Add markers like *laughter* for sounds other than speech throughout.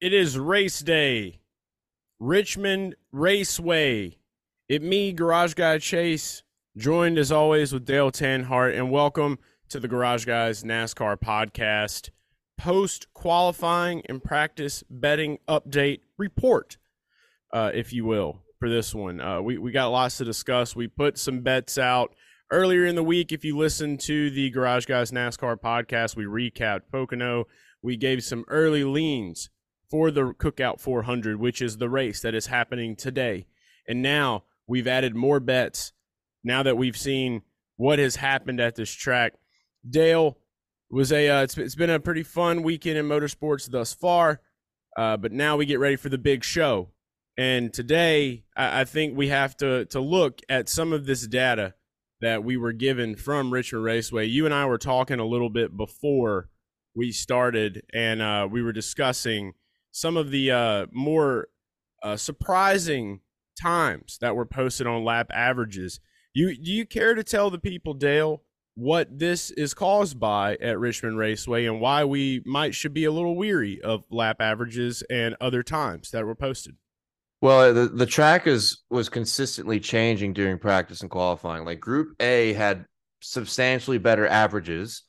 It is race day, Richmond Raceway. It me, Garage Guy Chase, joined as always with Dale Tanhardt, and welcome to the Garage Guys NASCAR podcast post qualifying and practice betting update report, uh, if you will, for this one. Uh, we we got lots to discuss. We put some bets out earlier in the week. If you listen to the Garage Guys NASCAR podcast, we recapped Pocono. We gave some early leans for the Cook Out 400, which is the race that is happening today. And now we've added more bets now that we've seen what has happened at this track. Dale was a uh, it's, it's been a pretty fun weekend in motorsports thus far, uh, but now we get ready for the big show. And today, I, I think we have to to look at some of this data that we were given from Richmond Raceway. You and I were talking a little bit before we started, and uh, we were discussing some of the uh, more uh, surprising times that were posted on lap averages. You do you care to tell the people, Dale, what this is caused by at Richmond Raceway and why we might should be a little weary of lap averages and other times that were posted? Well, the, the track is was consistently changing during practice and qualifying. Like Group A had substantially better averages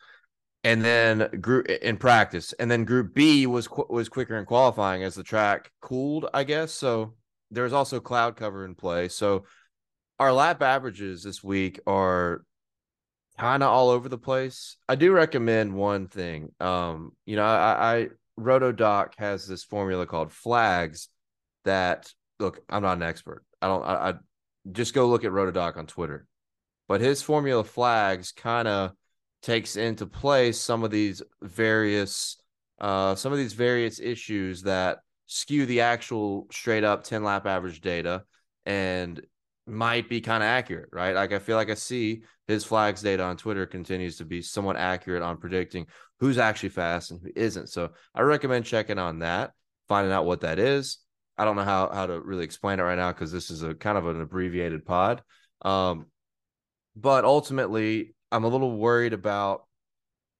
and then group in practice, and then Group B was was quicker in qualifying as the track cooled, I guess. So there was also cloud cover in play. So our lap averages this week are kind of all over the place. I do recommend one thing. Um, you know, I, I Rotodoc has this formula called flags that look. I'm not an expert. I don't. I, I just go look at Rotodoc on Twitter, but his formula flags kind of takes into place some of these various uh, some of these various issues that skew the actual straight up 10 lap average data and might be kind of accurate, right? Like I feel like I see his flags data on Twitter continues to be somewhat accurate on predicting who's actually fast and who isn't. So I recommend checking on that, finding out what that is. I don't know how how to really explain it right now because this is a kind of an abbreviated pod. Um, but ultimately, I'm a little worried about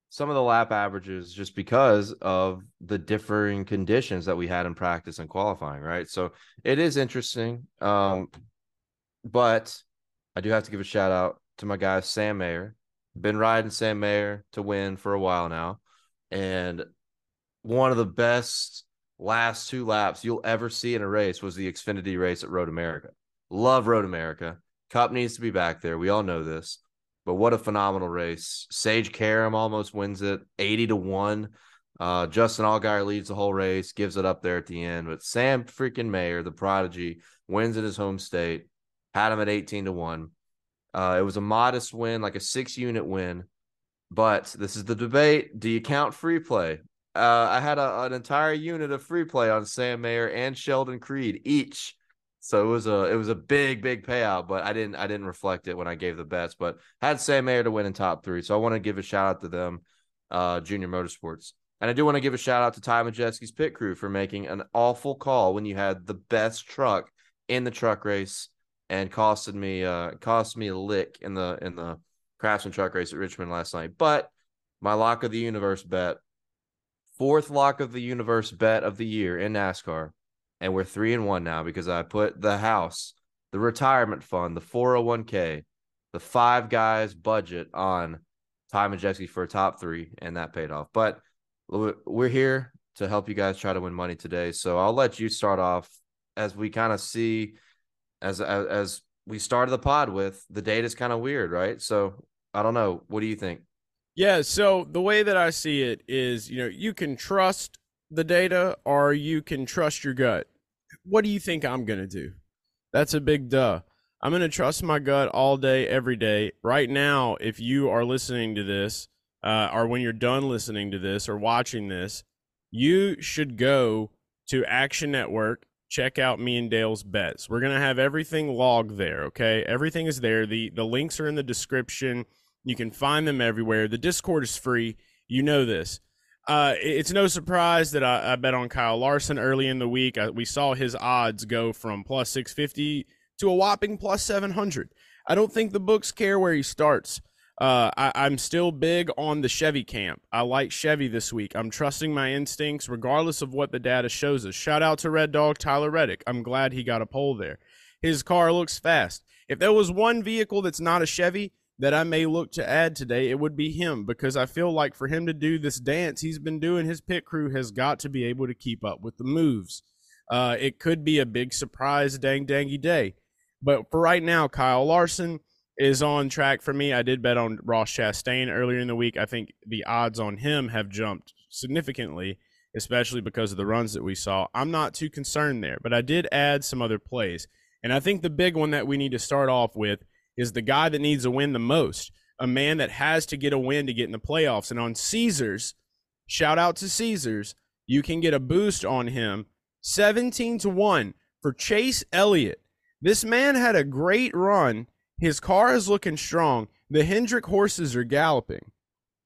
some of the lap averages just because of the differing conditions that we had in practice and qualifying, right? So it is interesting. Um, but I do have to give a shout out to my guy Sam Mayer. Been riding Sam Mayer to win for a while now. And one of the best last two laps you'll ever see in a race was the Xfinity race at Road America. Love Road America. Cup needs to be back there. We all know this. But what a phenomenal race. Sage Karam almost wins it 80 to 1. Uh, Justin Allgaier leads the whole race, gives it up there at the end. But Sam freaking Mayer, the prodigy, wins in his home state. Had him at 18 to 1. Uh, it was a modest win, like a six unit win. But this is the debate. Do you count free play? Uh, I had a, an entire unit of free play on Sam Mayer and Sheldon Creed each so it was a it was a big big payout, but I didn't I didn't reflect it when I gave the bets. But had Sam Mayer to win in top three, so I want to give a shout out to them, uh, Junior Motorsports, and I do want to give a shout out to Ty Majeski's pit crew for making an awful call when you had the best truck in the truck race and costed me uh cost me a lick in the in the Craftsman truck race at Richmond last night. But my lock of the universe bet, fourth lock of the universe bet of the year in NASCAR and we're three and one now because I put the house, the retirement fund, the 401k, the five guys budget on Ty Majeski for a top three, and that paid off. But we're here to help you guys try to win money today. So I'll let you start off as we kind of see as, as as we started the pod with the data is kind of weird, right? So I don't know. What do you think? Yeah, so the way that I see it is, you know, you can trust the data or you can trust your gut. What do you think I'm going to do? That's a big duh. I'm going to trust my gut all day, every day. Right now, if you are listening to this, uh, or when you're done listening to this or watching this, you should go to Action Network, check out me and Dale's bets. We're to have everything logged there, okay? Everything is there. The the links are in the description. You can find them everywhere. The Discord is free. You know this. Uh, it's no surprise that I, I, bet on Kyle Larson early in the week. I, we saw his odds go from plus 650 to a whopping plus 700. I don't think the books care where he starts. Uh, I, I'm still big on the Chevy camp. I like Chevy this week. I'm trusting my instincts regardless of what the data shows us. Shout out to Red Dog Tyler Reddick. I'm glad he got a pole there. His car looks fast. If there was one vehicle that's not a Chevy that I may look to add today, it would be him because I feel like for him to do this dance he's been doing, his pit crew has got to be able to keep up with the moves. Uh, it could be a big surprise, dang dangy day. But for right now, Kyle Larson is on track for me. I did bet on Ross Chastain earlier in the week. I think the odds on him have jumped significantly, especially because of the runs that we saw. I'm not too concerned there, but I did add some other plays. And I think the big one that we need to start off with is the guy that needs a win the most, a man that has to get a win to get in the playoffs. And on Caesars, shout out to Caesars, you can get a boost on him 17 to 1 for Chase Elliott. This man had a great run his car is looking strong. The Hendrick horses are galloping.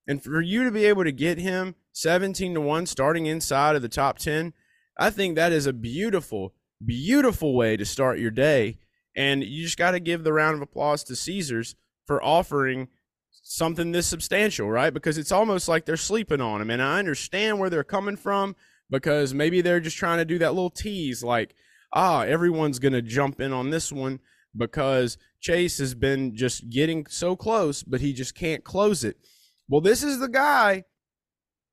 And for you to be able to get him 17 to 1 starting inside of the top 10, I think that is a beautiful, beautiful way to start your day. And you just got to give the round of applause to Caesars for offering something this substantial, right? Because it's almost like they're sleeping on him. And I understand where they're coming from because maybe they're just trying to do that little tease like, ah, everyone's going to jump in on this one because Chase has been just getting so close, but he just can't close it. Well, this is the guy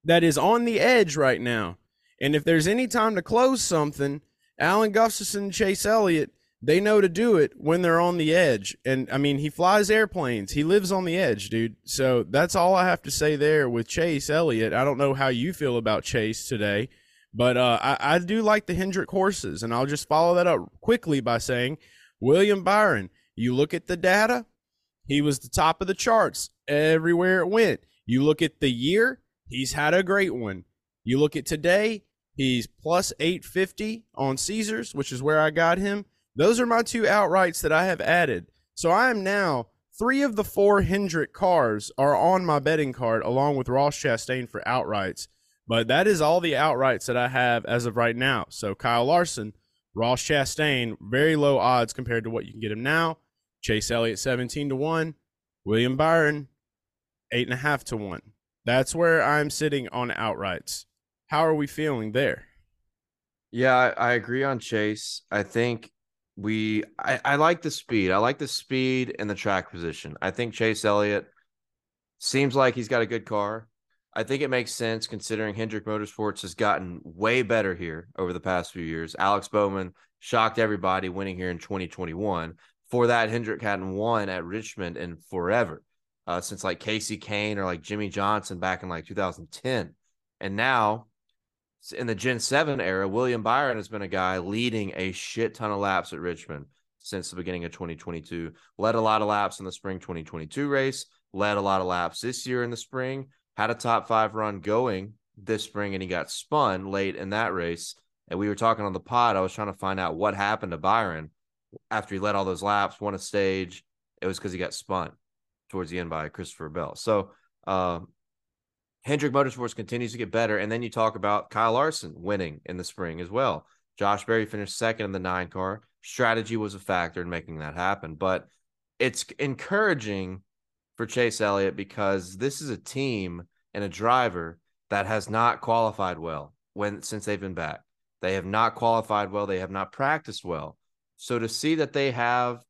that is on the edge right now. And if there's any time to close something, Alan Gustafson Chase Elliott, they know to do it when they're on the edge. And I mean, he flies airplanes. He lives on the edge, dude. So that's all I have to say there with Chase Elliott. I don't know how you feel about Chase today, but uh, I, I do like the Hendrick horses. And I'll just follow that up quickly by saying William Byron, you look at the data, he was the top of the charts everywhere it went. You look at the year, he's had a great one. You look at today, he's plus 850 on Caesars, which is where I got him. Those are my two outrights that I have added. So I am now three of the four Hendrick cars are on my betting card along with Ross Chastain for outrights. But that is all the outrights that I have as of right now. So Kyle Larson, Ross Chastain, very low odds compared to what you can get him now. Chase Elliott, 17 to 1. William Byron, 8.5 to 1. That's where I'm sitting on outrights. How are we feeling there? Yeah, I, I agree on Chase. I think we I, I like the speed. I like the speed and the track position. I think Chase Elliott seems like he's got a good car. I think it makes sense considering Hendrick Motorsports has gotten way better here over the past few years. Alex Bowman shocked everybody winning here in 2021. For that, Hendrick hadn't won at Richmond in forever, uh, since like Kasey Kahne or like Jimmie Johnson back in like 2010. And now, in the Gen 7 era, William Byron has been a guy leading a shit ton of laps at Richmond since the beginning of 2022. Led a lot of laps in the spring 2022 race, led a lot of laps this year in the spring had a top five run going this spring and he got spun late in that race. And we were talking on the pod. I was trying to find out what happened to Byron after he led all those laps, won a stage. It was because he got spun towards the end by Christopher Bell. So uh, Hendrick Motorsports continues to get better. And then you talk about Kyle Larson winning in the spring as well. Josh Berry finished second in the nine car. Strategy was a factor in making that happen. But it's encouraging for Chase Elliott because this is a team and a driver that has not qualified well when since they've been back. They have not qualified well. They have not practiced well. So to see that they have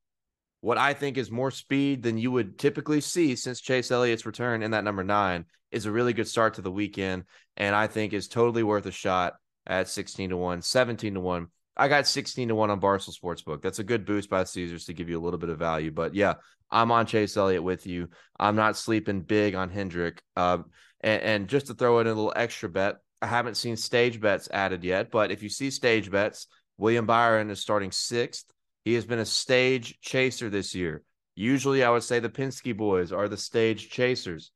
what I think is more speed than you would typically see since Chase Elliott's return in that number nine is a really good start to the weekend. And I think is totally worth a shot at 16 to 1, 17 to 1. I got 16 to 1 on Barstool Sportsbook. That's a good boost by Caesars to give you a little bit of value. But yeah, I'm on Chase Elliott with you. I'm not sleeping big on Hendrick. Uh, and, and, just to throw in a little extra bet, I haven't seen stage bets added yet, but if you see stage bets, William Byron is starting sixth. He has been a stage chaser this year. Usually, I would say the Penske boys are the stage chasers.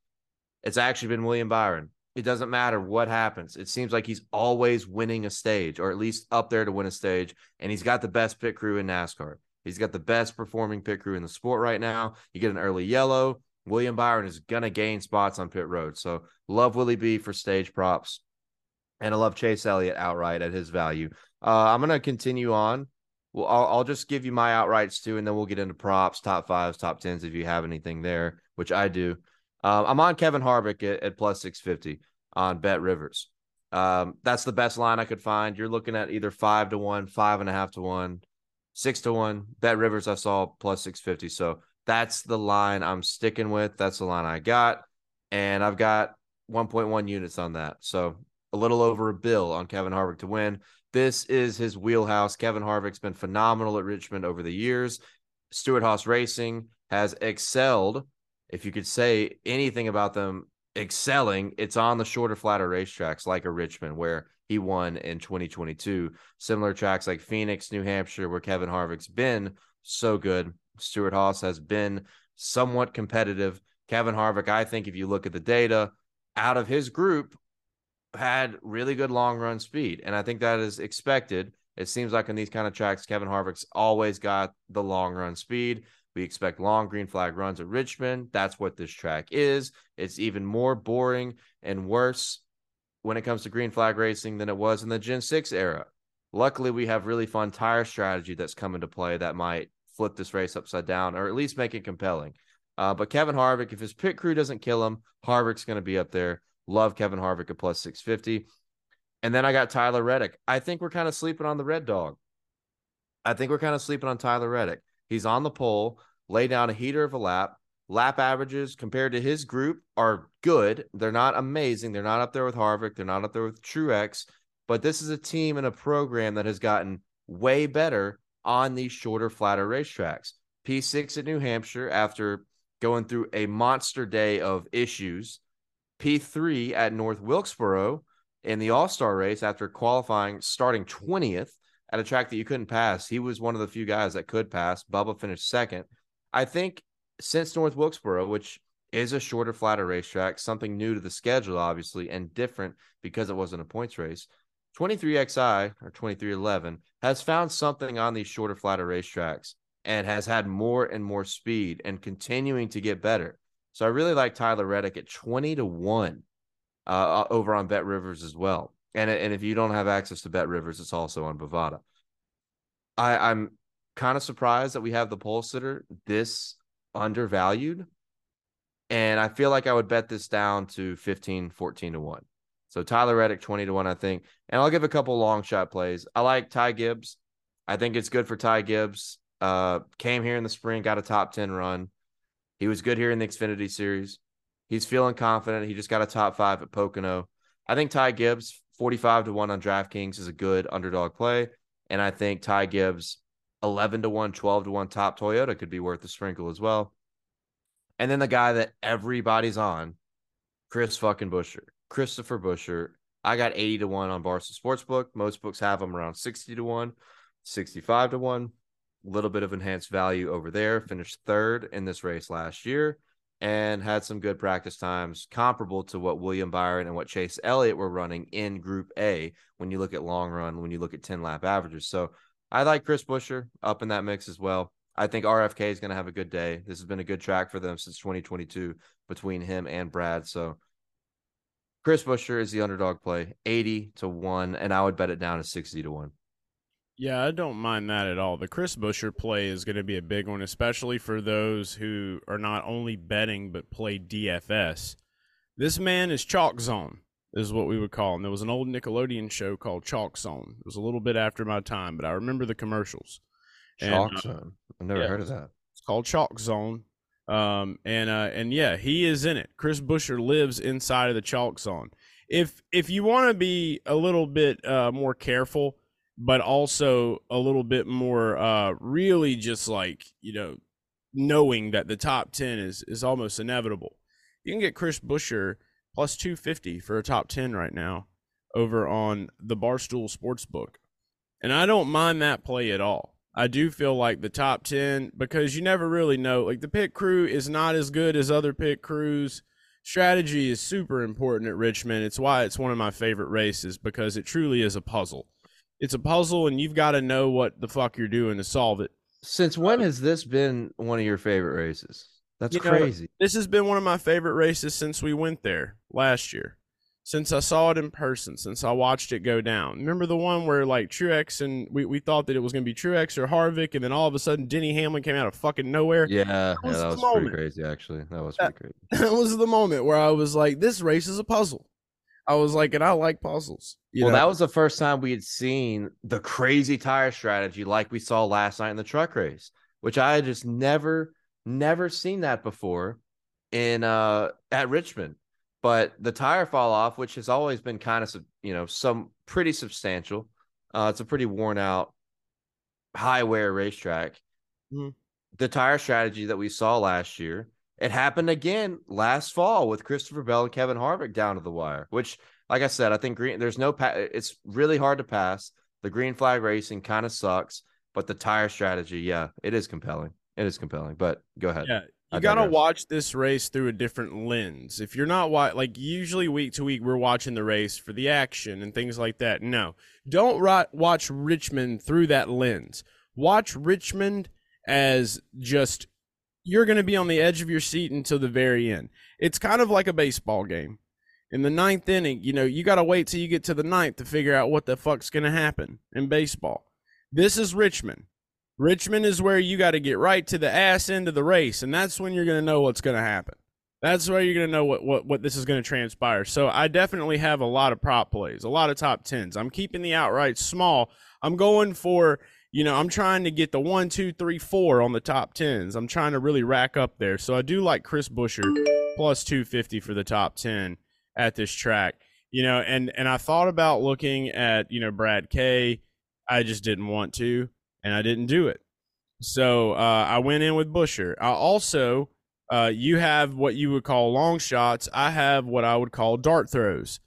It's actually been William Byron. It doesn't matter what happens. It seems like he's always winning a stage, or at least up there to win a stage. And he's got the best pit crew in NASCAR. He's got the best performing pit crew in the sport right now. You get an early yellow. William Byron is going to gain spots on pit road. So love Willie B for stage props. And I love Chase Elliott outright at his value. Uh, I'm going to continue on well, I'll, I'll just give you my outrights too, and then we'll get into props, top fives, top tens if you have anything there, which I do. Um, I'm on Kevin Harvick at, at plus 650 on Bet Rivers. Um, that's the best line I could find. You're looking at either five to one, five and a half to one, six to one. Bet Rivers I saw plus 650. So that's the line I'm sticking with. That's the line I got. And I've got 1.1 units on that. So a little over a bill on Kevin Harvick to win. This is his wheelhouse. Kevin Harvick's been phenomenal at Richmond over the years. Stewart-Haas Racing has excelled. If you could say anything about them excelling, it's on the shorter, flatter racetracks like a Richmond, where he won in 2022. Similar tracks like Phoenix, New Hampshire, where Kevin Harvick's been so good. Stewart-Haas has been somewhat competitive. Kevin Harvick, I think, if you look at the data, out of his group, had really good long run speed. And I think that is expected. It seems like in these kind of tracks, Kevin Harvick's always got the long run speed. We expect long green flag runs at Richmond. That's what this track is. It's even more boring and worse when it comes to green flag racing than it was in the Gen 6 era. Luckily, we have really fun tire strategy that's come into play that might flip this race upside down or at least make it compelling. Uh, but Kevin Harvick, if his pit crew doesn't kill him, Harvick's going to be up there. Love Kevin Harvick at plus 650. And then I got Tyler Reddick. I think we're kind of sleeping on the red dog. I think we're kind of sleeping on Tyler Reddick. He's on the pole, lay down a heater of a lap. Lap averages compared to his group are good. They're not amazing. They're not up there with Harvick. They're not up there with Truex. But this is a team and a program that has gotten way better on these shorter, flatter racetracks. P6 at New Hampshire after going through a monster day of issues P3 at North Wilkesboro in the All Star race after qualifying, starting 20th at a track that you couldn't pass. He was one of the few guys that could pass. Bubba finished second. I think since North Wilkesboro, which is a shorter, flatter racetrack, something new to the schedule, obviously, and different because it wasn't a points race. 23XI or 2311 has found something on these shorter, flatter racetracks and has had more and more speed and continuing to get better. So I really like Tyler Reddick at 20 to 1 uh, uh, over on Bet Rivers as well. And, and if you don't have access to Bet Rivers, it's also on Bovada. I, I'm kind of surprised that we have the pole sitter this undervalued. And I feel like I would bet this down to 15, 14 to 1. So Tyler Reddick, 20 to 1, I think. And I'll give a couple long shot plays. I like Ty Gibbs. I think it's good for Ty Gibbs. Uh, came here in the spring, got a top 10 run. He was good here in the Xfinity Series. He's feeling confident. He just got a top five at Pocono. I think Ty Gibbs, 45 to 1 on DraftKings, is a good underdog play. And I think Ty Gibbs, 11 to 1, 12 to 1 top Toyota could be worth a sprinkle as well. And then the guy that everybody's on, Chris fucking Buescher, Christopher Buescher. I got 80 to 1 on Barstool Sportsbook. Most books have them around 60 to 1, 65 to 1 little bit of enhanced value over there. Finished third in this race last year and had some good practice times comparable to what William Byron and what Chase Elliott were running in Group A when you look at long run, when you look at 10 lap averages. So I like Chris Buescher up in that mix as well. I think RFK is going to have a good day. This has been a good track for them since 2022 between him and Brad. So Chris Buescher is the underdog play, 80 to 1, and I would bet it down to 60 to 1. Yeah, I don't mind that at all. The Chris Buescher play is going to be a big one, especially for those who are not only betting but play DFS. This man is Chalk Zone, is what we would call him. There was an old Nickelodeon show called Chalk Zone. It was a little bit after my time, but I remember the commercials. Chalk and, uh, Zone. I've never yeah, heard of that. It's called Chalk Zone. Um, and uh, and yeah, he is in it. Chris Buescher lives inside of the Chalk Zone. If if you want to be a little bit uh, more careful but also a little bit more uh really just like you know knowing that the top 10 is is almost inevitable. You can get chris buescher plus 250 for a top 10 right now over on the barstool sportsbook. And i don't mind that play at all. I do feel like the top 10 because you never really know like the pit crew is not as good as other pit crews. Strategy is super important at richmond. It's why it's one of my favorite races because it truly is a puzzle it's a puzzle and you've got to know what the fuck you're doing to solve it. Since when has this been one of your favorite races? That's you crazy. Know, this has been one of my favorite races since we went there last year. since I saw it in person, since I watched it go down. Remember the one where like Truex and we, we thought that it was going to be Truex or Harvick, and then all of a sudden Denny Hamlin came out of fucking nowhere. Yeah, that was, yeah, that was pretty moment. crazy. Actually, that was pretty crazy. *laughs* That was the moment where I was like, "This race is a puzzle." I was like, and I like puzzles. well, know? that was the first time we had seen the crazy tire strategy like we saw last night in the truck race, which I had just never, never seen that before in uh at Richmond but the tire fall off, which has always been kind of you know some pretty substantial. Uh, it's a pretty worn out high wear racetrack. Mm-hmm. The tire strategy that we saw last year, it happened again last fall with Christopher Bell and Kevin Harvick down to the wire. Which, like I said, I think green. There's no. Pa- it's really hard to pass. The green flag racing kind of sucks, but the tire strategy, yeah, it is compelling. It is compelling. But go ahead. Yeah, you got to watch this race through a different lens. If you're not wa- like usually week to week, we're watching the race for the action and things like that. No, don't ri- watch Richmond through that lens. Watch Richmond as just you're going to be on the edge of your seat until the very end. It's kind of like a baseball game. In the ninth inning, you know, you got to wait till you get to the ninth to figure out what the fuck's going to happen in baseball. This is Richmond. Richmond is where you got to get right to the ass end of the race, and that's when you're going to know what's going to happen. That's where you're going to know what, what, what this is going to transpire. So I definitely have a lot of prop plays, a lot of top tens. I'm keeping the outright small. I'm going for, you know, I'm trying to get the one, two, three, four on the top tens. I'm trying to really rack up there. So I do like Chris Buescher plus 250 for the top 10 at this track. You know, and and I thought about looking at, you know, Brad K. I just didn't want to and I didn't do it. So uh, I went in with Buescher. I also, uh, you have what you would call long shots. I have what I would call dart throws.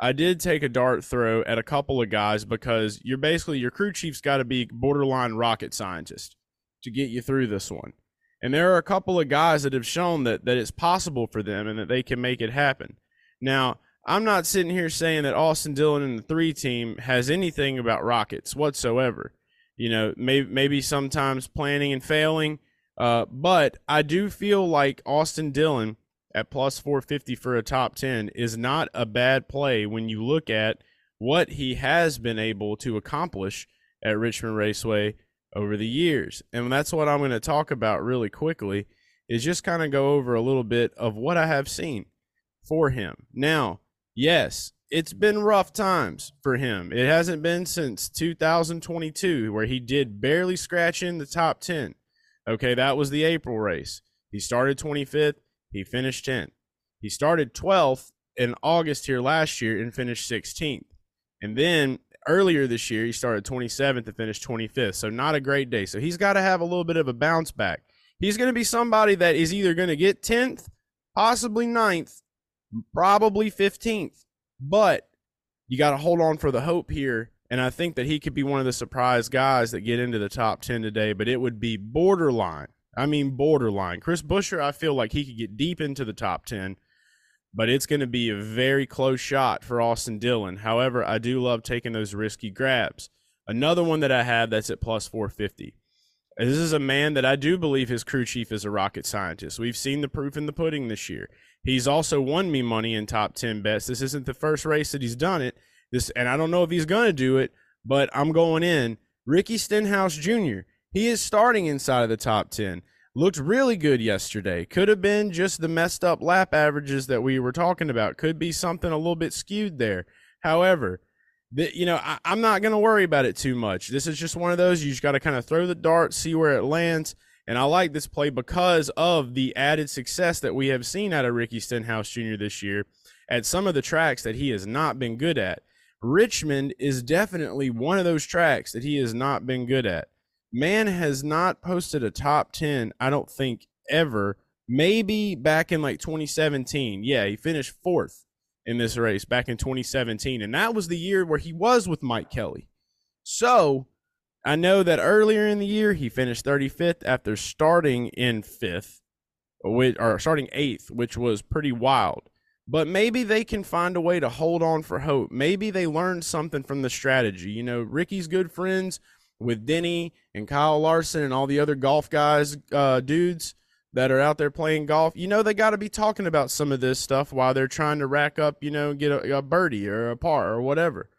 I did take a dart throw at a couple of guys because you're basically your crew chief's got to be borderline rocket scientist to get you through this one. And there are a couple of guys that have shown that that it's possible for them and that they can make it happen. Now, I'm not sitting here saying that Austin Dillon and the three team has anything about rockets whatsoever you know, maybe maybe sometimes planning and failing. Uh, but I do feel like Austin Dillon at plus 450 for a top 10 is not a bad play when you look at what he has been able to accomplish at Richmond Raceway over the years. And that's what I'm going to talk about really quickly is just kind of go over a little bit of what I have seen for him. Now, yes, it's been rough times for him. It hasn't been since 2022 where he did barely scratch in the top 10. Okay, that was the April race. He started 25th, he finished 10th. He started 12th in August here last year and finished 16th. And then earlier this year, he started 27th and finished 25th. So not a great day. So he's got to have a little bit of a bounce back. He's going to be somebody that is either going to get 10th, possibly 9th, probably 15th but you got to hold on for the hope here. And I think that he could be one of the surprise guys that get into the top 10 today, but it would be borderline. I mean, borderline. Chris Buescher, I feel like he could get deep into the top 10, but it's going to be a very close shot for Austin Dillon. However, I do love taking those risky grabs. Another one that I have that's at plus 450. This is a man that I do believe his crew chief is a rocket scientist. We've seen the proof in the pudding this year. He's also won me money in top 10 bets. This isn't the first race that he's done it. This and I don't know if he's going to do it, but I'm going in. Ricky Stenhouse Jr. He is starting inside of the top 10. Looked really good yesterday. Could have been just the messed up lap averages that we were talking about. Could be something a little bit skewed there. However, the, you know, I, I'm not going to worry about it too much. This is just one of those you just got to kind of throw the dart, see where it lands. And I like this play because of the added success that we have seen out of Ricky Stenhouse Jr. this year at some of the tracks that he has not been good at. Richmond is definitely one of those tracks that he has not been good at. Man has not posted a top 10, I don't think, ever. Maybe back in like 2017. Yeah, he finished fourth in this race back in 2017. And that was the year where he was with Mike Kelly. So I know that earlier in the year he finished 35th after starting in fifth, or starting eighth, which was pretty wild. But maybe they can find a way to hold on for hope. Maybe they learned something from the strategy. You know, Ricky's good friends with Denny and Kyle Larson and all the other golf guys, uh, dudes that are out there playing golf, you know they got to be talking about some of this stuff while they're trying to rack up, you know, get a, a birdie or a par or whatever.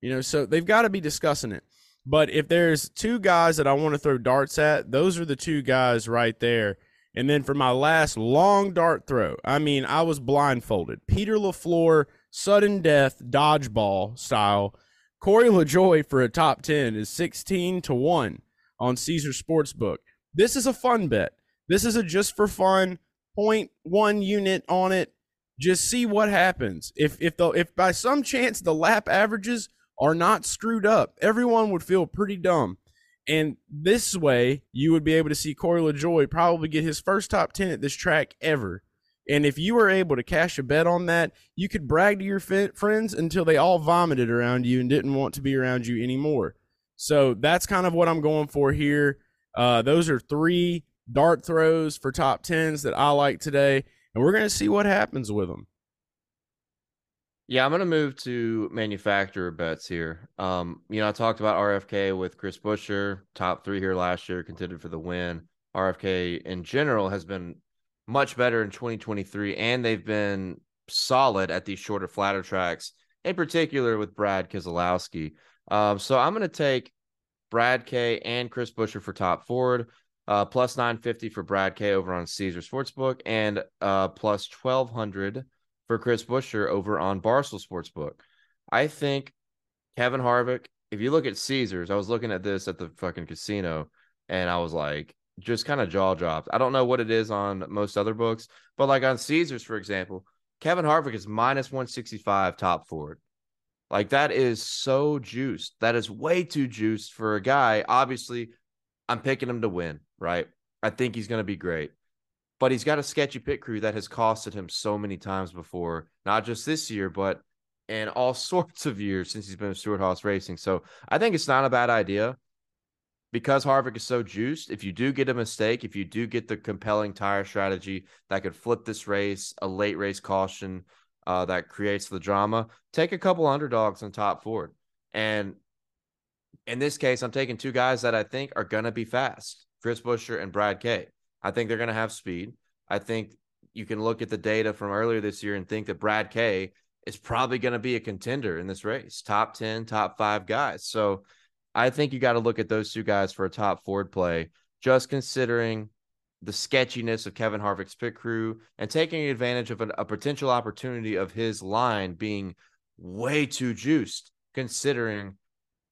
You know, so they've got to be discussing it. But if there's two guys that I want to throw darts at, those are the two guys right there. And then for my last long dart throw, I mean, I was blindfolded. Peter LaFleur, sudden death, dodgeball style. Corey LaJoie for a top 10 is 16 to 1 on Caesar Sportsbook. This is a fun bet. This is a just for fun 0.1 unit on it. Just see what happens. If if the if by some chance the lap averages are not screwed up, everyone would feel pretty dumb. And this way, you would be able to see Corey LaJoie probably get his first top 10 at this track ever. And if you were able to cash a bet on that, you could brag to your friends until they all vomited around you and didn't want to be around you anymore. So that's kind of what I'm going for here. Uh, those are three dart throws for top tens that I like today, and we're going to see what happens with them. Yeah, I'm going to move to manufacturer bets here. Um, you know, I talked about RFK with Chris Buescher, top three here last year, contended for the win. RFK in general has been much better in 2023, and they've been solid at these shorter, flatter tracks, in particular with Brad Keselowski. Um, so I'm going to take Brad K and Chris Buescher for top Ford, uh, plus 950 for Brad K over on Caesar Sportsbook, and uh, plus 1200 for Chris Buescher over on Barstool Sportsbook. I think Kevin Harvick, if you look at Caesars, I was looking at this at the fucking casino and I was like, just kind of jaw dropped. I don't know what it is on most other books, but like on Caesars, for example, Kevin Harvick is minus 165 top Ford. Like that is so juiced. That is way too juiced for a guy. Obviously, I'm picking him to win right? I think he's going to be great. But he's got a sketchy pit crew that has costed him so many times before, not just this year, but in all *laughs* sorts of years since he's been with Stewart-Haas Racing. So I think it's not a bad idea because Harvick is so juiced. If you do get a mistake, if you do get the compelling tire strategy that could flip this race, a late race caution uh, that creates the drama, take a couple underdogs on top Ford. And in this case, I'm taking two guys that I think are going to be fast. Chris Buescher and Brad K. I think they're going to have speed. I think you can look at the data from earlier this year and think that Brad K is probably going to be a contender in this race, top 10, top five guys. So I think you got to look at those two guys for a top Ford play, just considering the sketchiness of Kevin Harvick's pit crew and taking advantage of an, a potential opportunity of his line being way too juiced, considering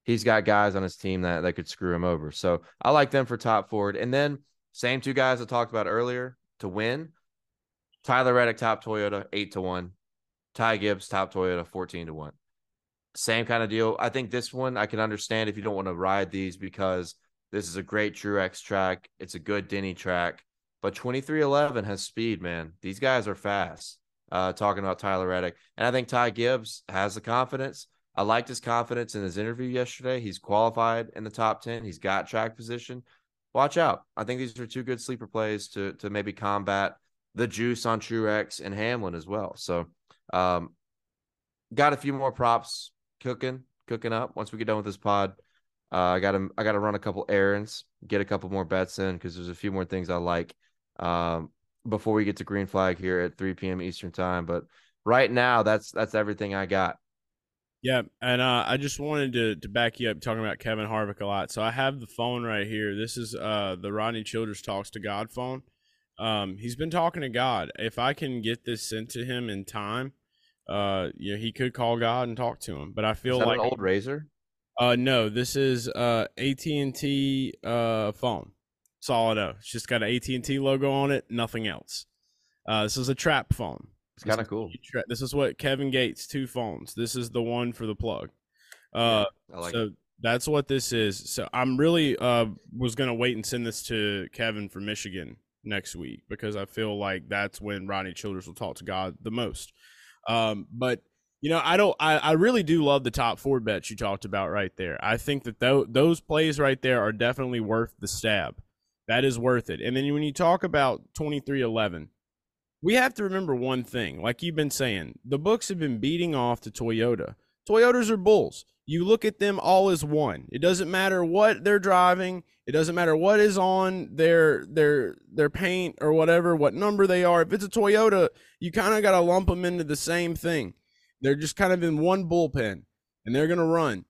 he's got guys on his team that, that could screw him over. So I like them for top Ford. And then same two guys I talked about earlier to win. Tyler Reddick, top Toyota, eight to one. Ty Gibbs, top Toyota, 14 to one. Same kind of deal. I think this one I can understand if you don't want to ride these because this is a great Truex track. It's a good Denny track. But 2311 has speed, man. These guys are fast. Uh, talking about Tyler Reddick. And I think Ty Gibbs has the confidence. I liked his confidence in his interview yesterday. He's qualified in the top 10. He's got track position. Watch out. I think these are two good sleeper plays to to maybe combat the juice on Truex and Hamlin as well. So um got a few more props cooking, cooking up once we get done with this pod. Uh, I got to I got to run a couple errands, get a couple more bets in because there's a few more things I like um, before we get to green flag here at 3 p.m. Eastern time. But right now, that's that's everything I got. Yeah, and uh, I just wanted to to back you up talking about Kevin Harvick a lot. So I have the phone right here. This is uh, the Rodney Childers talks to God phone. Um, he's been talking to God. If I can get this sent to him in time, uh, yeah, he could call God and talk to him. But I feel like an old razor. Uh, no, this is uh AT and T uh phone. That's all I know. It's just got an AT and T logo on it. Nothing else. Uh, this is a trap phone. It's kind of cool. This is what Kevin Gates two phones. This is the one for the plug. Uh, yeah, like so it. that's what this is. So I'm really uh was gonna wait and send this to Kevin for Michigan next week because I feel like that's when Rodney Childers will talk to God the most. Um, but you know, I don't. I, I really do love the top Ford bets you talked about right there. I think that th- those plays right there are definitely worth the stab. That is worth it. And then when you talk about twenty three eleven, we have to remember one thing. Like you've been saying, the books have been beating off to Toyota. Toyotas are bulls. You look at them all as one. It doesn't matter what they're driving. It doesn't matter what is on their their their paint or whatever, what number they are. If it's a Toyota, you kind of got to lump them into the same thing. They're just kind of in one bullpen and they're going to run.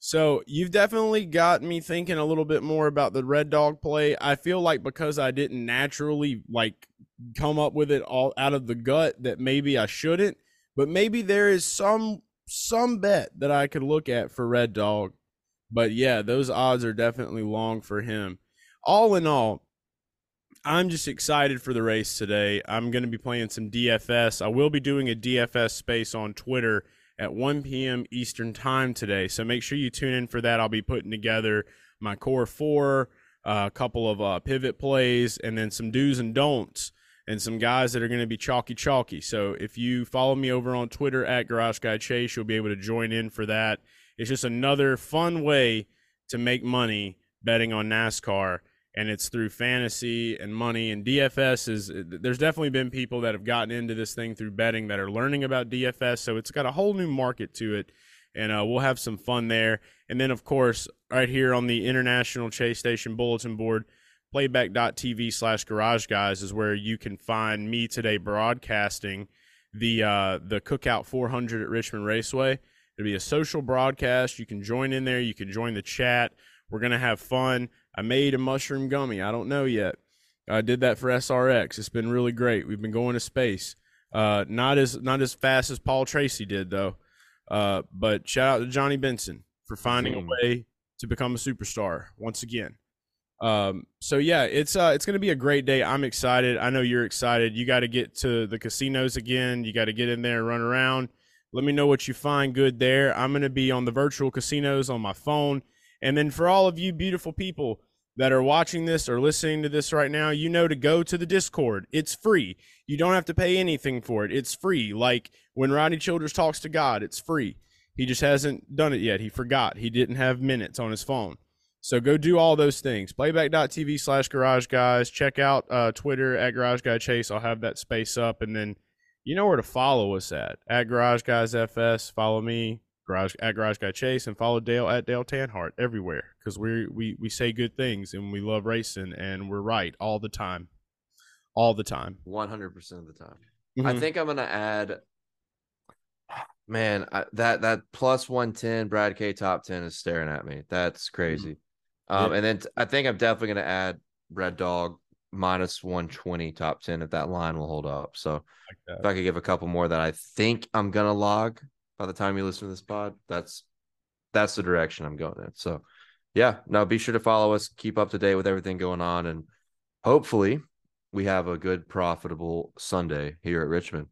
So you've definitely got me thinking a little bit more about the red dog play. I feel like because I didn't naturally like come up with it all out of the gut that maybe I shouldn't, but maybe there is some some bet that I could look at for Red Dog. But yeah, those odds are definitely long for him. All in all, I'm just excited for the race today. I'm going to be playing some DFS. I will be doing a DFS space on Twitter at 1 p.m. Eastern Time today. So make sure you tune in for that. I'll be putting together my core four, uh, a couple of uh, pivot plays, and then some do's and don'ts and some guys that are going to be chalky chalky. So if you follow me over on Twitter at Garage Guy Chase, you'll be able to join in for that. It's just another fun way to make money betting on NASCAR, and it's through fantasy and money. And DFS is there's definitely been people that have gotten into this thing through betting that are learning about DFS, so it's got a whole new market to it. And uh, we'll have some fun there. And then, of course, right here on the International Chase Station bulletin board, playback.tv slash garage guys is where you can find me today broadcasting the uh, the cookout 400 at richmond raceway. It'll be a social broadcast. You can join in there. You can join the chat. We're gonna have fun. I made a mushroom gummy. I don't know yet. I did that for srx it's been really great. We've been going to space. Uh, not as not as fast as paul tracy did though. Uh, but shout out to johnny benson for finding mm. a way to become a superstar once again um, so yeah, it's uh, it's gonna be a great day. I'm excited. I know you're excited. You got to get to the casinos again. You got to get in there and run around. Let me know what you find good there. I'm gonna be on the virtual casinos on my phone. And then for all of you beautiful people that are watching this or listening to this right now, you know to go to the Discord. It's free. You don't have to pay anything for it. It's free. Like when Rodney Childers talks to God, it's free. He just hasn't done it yet. He forgot. He didn't have minutes on his phone. So go do all those things. Playback.tv slash garage guys. Check out uh, Twitter at garage guy chase. I'll have that space up. And then you know where to follow us at. At garage guys FS. Follow me, garage at garage guy chase, and follow Dale at Dale Tanhardt everywhere. Because we we we say good things and we love racing and we're right all the time. All the time. One hundred percent of the time. Mm-hmm. I think I'm gonna add Man, I, that that plus one ten Brad K top ten is staring at me. That's crazy. Um, yeah. and then t- I think I'm definitely going to add Red Dog minus 120 top 10 if that line will hold up. So if I could give a couple more that I think I'm going to log by the time you listen to this pod, that's that's the direction I'm going in. So yeah, now be sure to follow us, keep up to date with everything going on and hopefully we have a good profitable Sunday here at Richmond.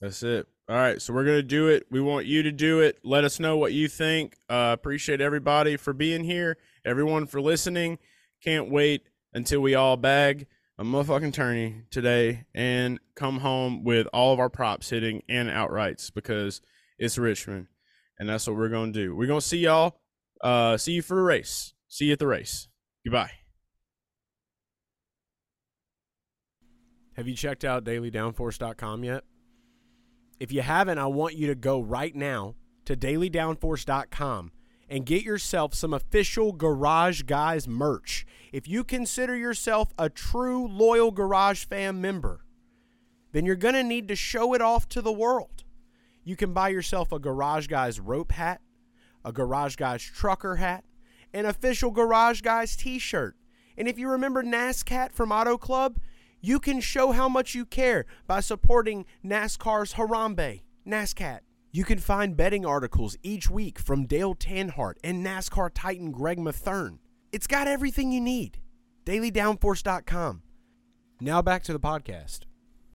That's it. All right, so we're gonna do it. We want you to do it. Let us know what you think. Uh, appreciate everybody for being here everyone for listening. Can't wait until we all bag a motherfucking tourney today and come home with all of our props hitting and outrights because it's Richmond. And that's what we're going to do. We're going to see y'all. Uh, see you for the race. See you at the race. Goodbye. Have you checked out dailydownforce.com yet? If you haven't, I want you to go right now to dailydownforce.com and get yourself some official Garage Guys merch. If you consider yourself a true loyal Garage Fam member, then you're going to need to show it off to the world. You can buy yourself a Garage Guys rope hat, a Garage Guys trucker hat, an official Garage Guys t shirt. And if you remember NASCAT from Auto Club, you can show how much you care by supporting NASCAR's Harambe, NASCAT. You can find betting articles each week from Dale Tanhardt and NASCAR Titan Greg Mathern. It's got everything you need. DailyDownForce.com. Now back to the podcast.